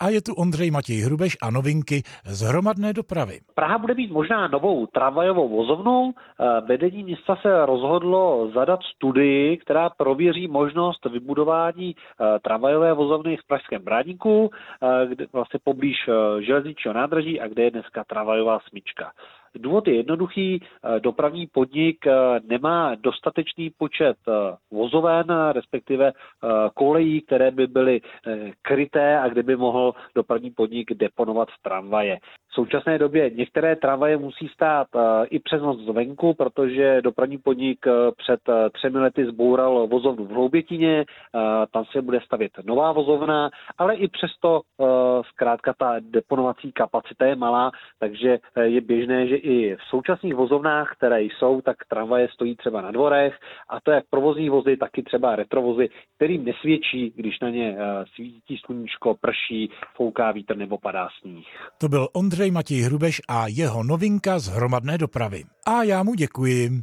A je tu Ondřej Matěj Hrubeš a novinky z hromadné dopravy. Praha bude mít možná novou tramvajovou vozovnu. Eh, vedení města se rozhodlo zadat studii, která prověří možnost vybudování eh, tramvajové vozovny v Pražském Brádníku, eh, kde vlastně poblíž železničního nádraží a kde je dneska tramvajová smyčka. Důvod je jednoduchý. Eh, dopravní podnik eh, nemá dostatečný počet eh, vozoven, respektive kolejí, které by byly kryté a kde by mohl dopravní podnik deponovat tramvaje. V současné době některé tramvaje musí stát i přes noc zvenku, protože dopravní podnik před třemi lety zboural vozovnu v Hloubětině, tam se bude stavět nová vozovna, ale i přesto zkrátka ta deponovací kapacita je malá, takže je běžné, že i v současných vozovnách, které jsou, tak tramvaje stojí třeba na dvorech a to jak provozní vozy, tak i třeba retrovozy, kterým nesvědčí, když na ně eh, svítí sluníčko, prší, fouká vítr nebo padá sníh. To byl Ondřej Matěj Hrubeš a jeho novinka z hromadné dopravy. A já mu děkuji.